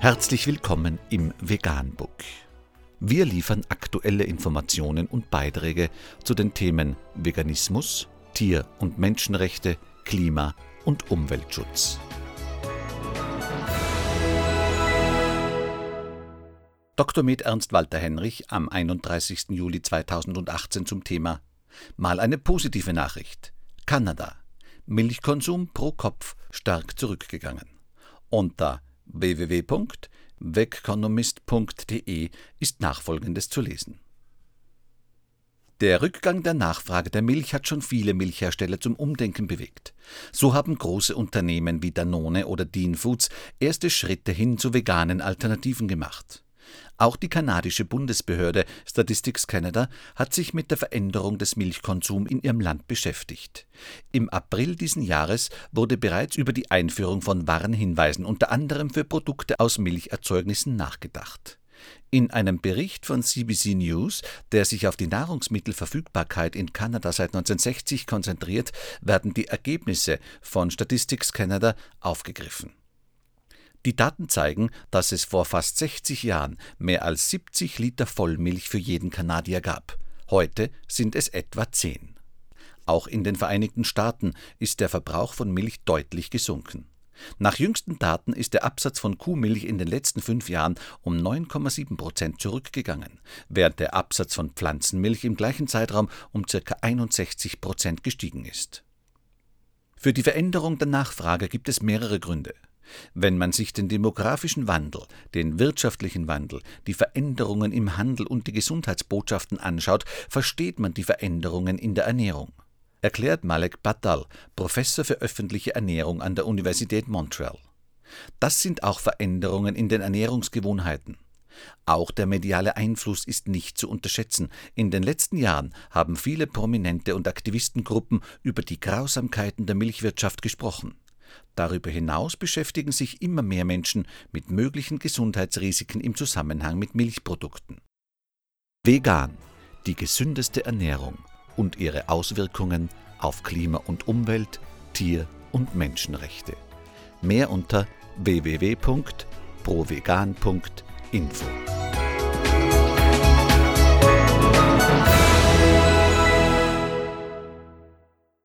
Herzlich willkommen im Veganbook. Wir liefern aktuelle Informationen und Beiträge zu den Themen Veganismus, Tier- und Menschenrechte, Klima- und Umweltschutz. Dr. Med Ernst Walter Henrich am 31. Juli 2018 zum Thema Mal eine positive Nachricht. Kanada. Milchkonsum pro Kopf stark zurückgegangen. Unter www.wegkonomist.de ist nachfolgendes zu lesen. Der Rückgang der Nachfrage der Milch hat schon viele Milchhersteller zum Umdenken bewegt. So haben große Unternehmen wie Danone oder Dean Foods erste Schritte hin zu veganen Alternativen gemacht. Auch die kanadische Bundesbehörde Statistics Canada hat sich mit der Veränderung des Milchkonsums in ihrem Land beschäftigt. Im April diesen Jahres wurde bereits über die Einführung von Warnhinweisen unter anderem für Produkte aus Milcherzeugnissen nachgedacht. In einem Bericht von CBC News, der sich auf die Nahrungsmittelverfügbarkeit in Kanada seit 1960 konzentriert, werden die Ergebnisse von Statistics Canada aufgegriffen die Daten zeigen, dass es vor fast 60 Jahren mehr als 70 Liter Vollmilch für jeden Kanadier gab. Heute sind es etwa 10. Auch in den Vereinigten Staaten ist der Verbrauch von Milch deutlich gesunken. Nach jüngsten Daten ist der Absatz von Kuhmilch in den letzten fünf Jahren um 9,7 Prozent zurückgegangen, während der Absatz von Pflanzenmilch im gleichen Zeitraum um ca. 61 Prozent gestiegen ist. Für die Veränderung der Nachfrage gibt es mehrere Gründe. Wenn man sich den demografischen Wandel, den wirtschaftlichen Wandel, die Veränderungen im Handel und die Gesundheitsbotschaften anschaut, versteht man die Veränderungen in der Ernährung. Erklärt Malek Battal, Professor für öffentliche Ernährung an der Universität Montreal. Das sind auch Veränderungen in den Ernährungsgewohnheiten. Auch der mediale Einfluss ist nicht zu unterschätzen. In den letzten Jahren haben viele Prominente und Aktivistengruppen über die Grausamkeiten der Milchwirtschaft gesprochen. Darüber hinaus beschäftigen sich immer mehr Menschen mit möglichen Gesundheitsrisiken im Zusammenhang mit Milchprodukten. Vegan, die gesündeste Ernährung und ihre Auswirkungen auf Klima und Umwelt, Tier- und Menschenrechte. Mehr unter www.provegan.info.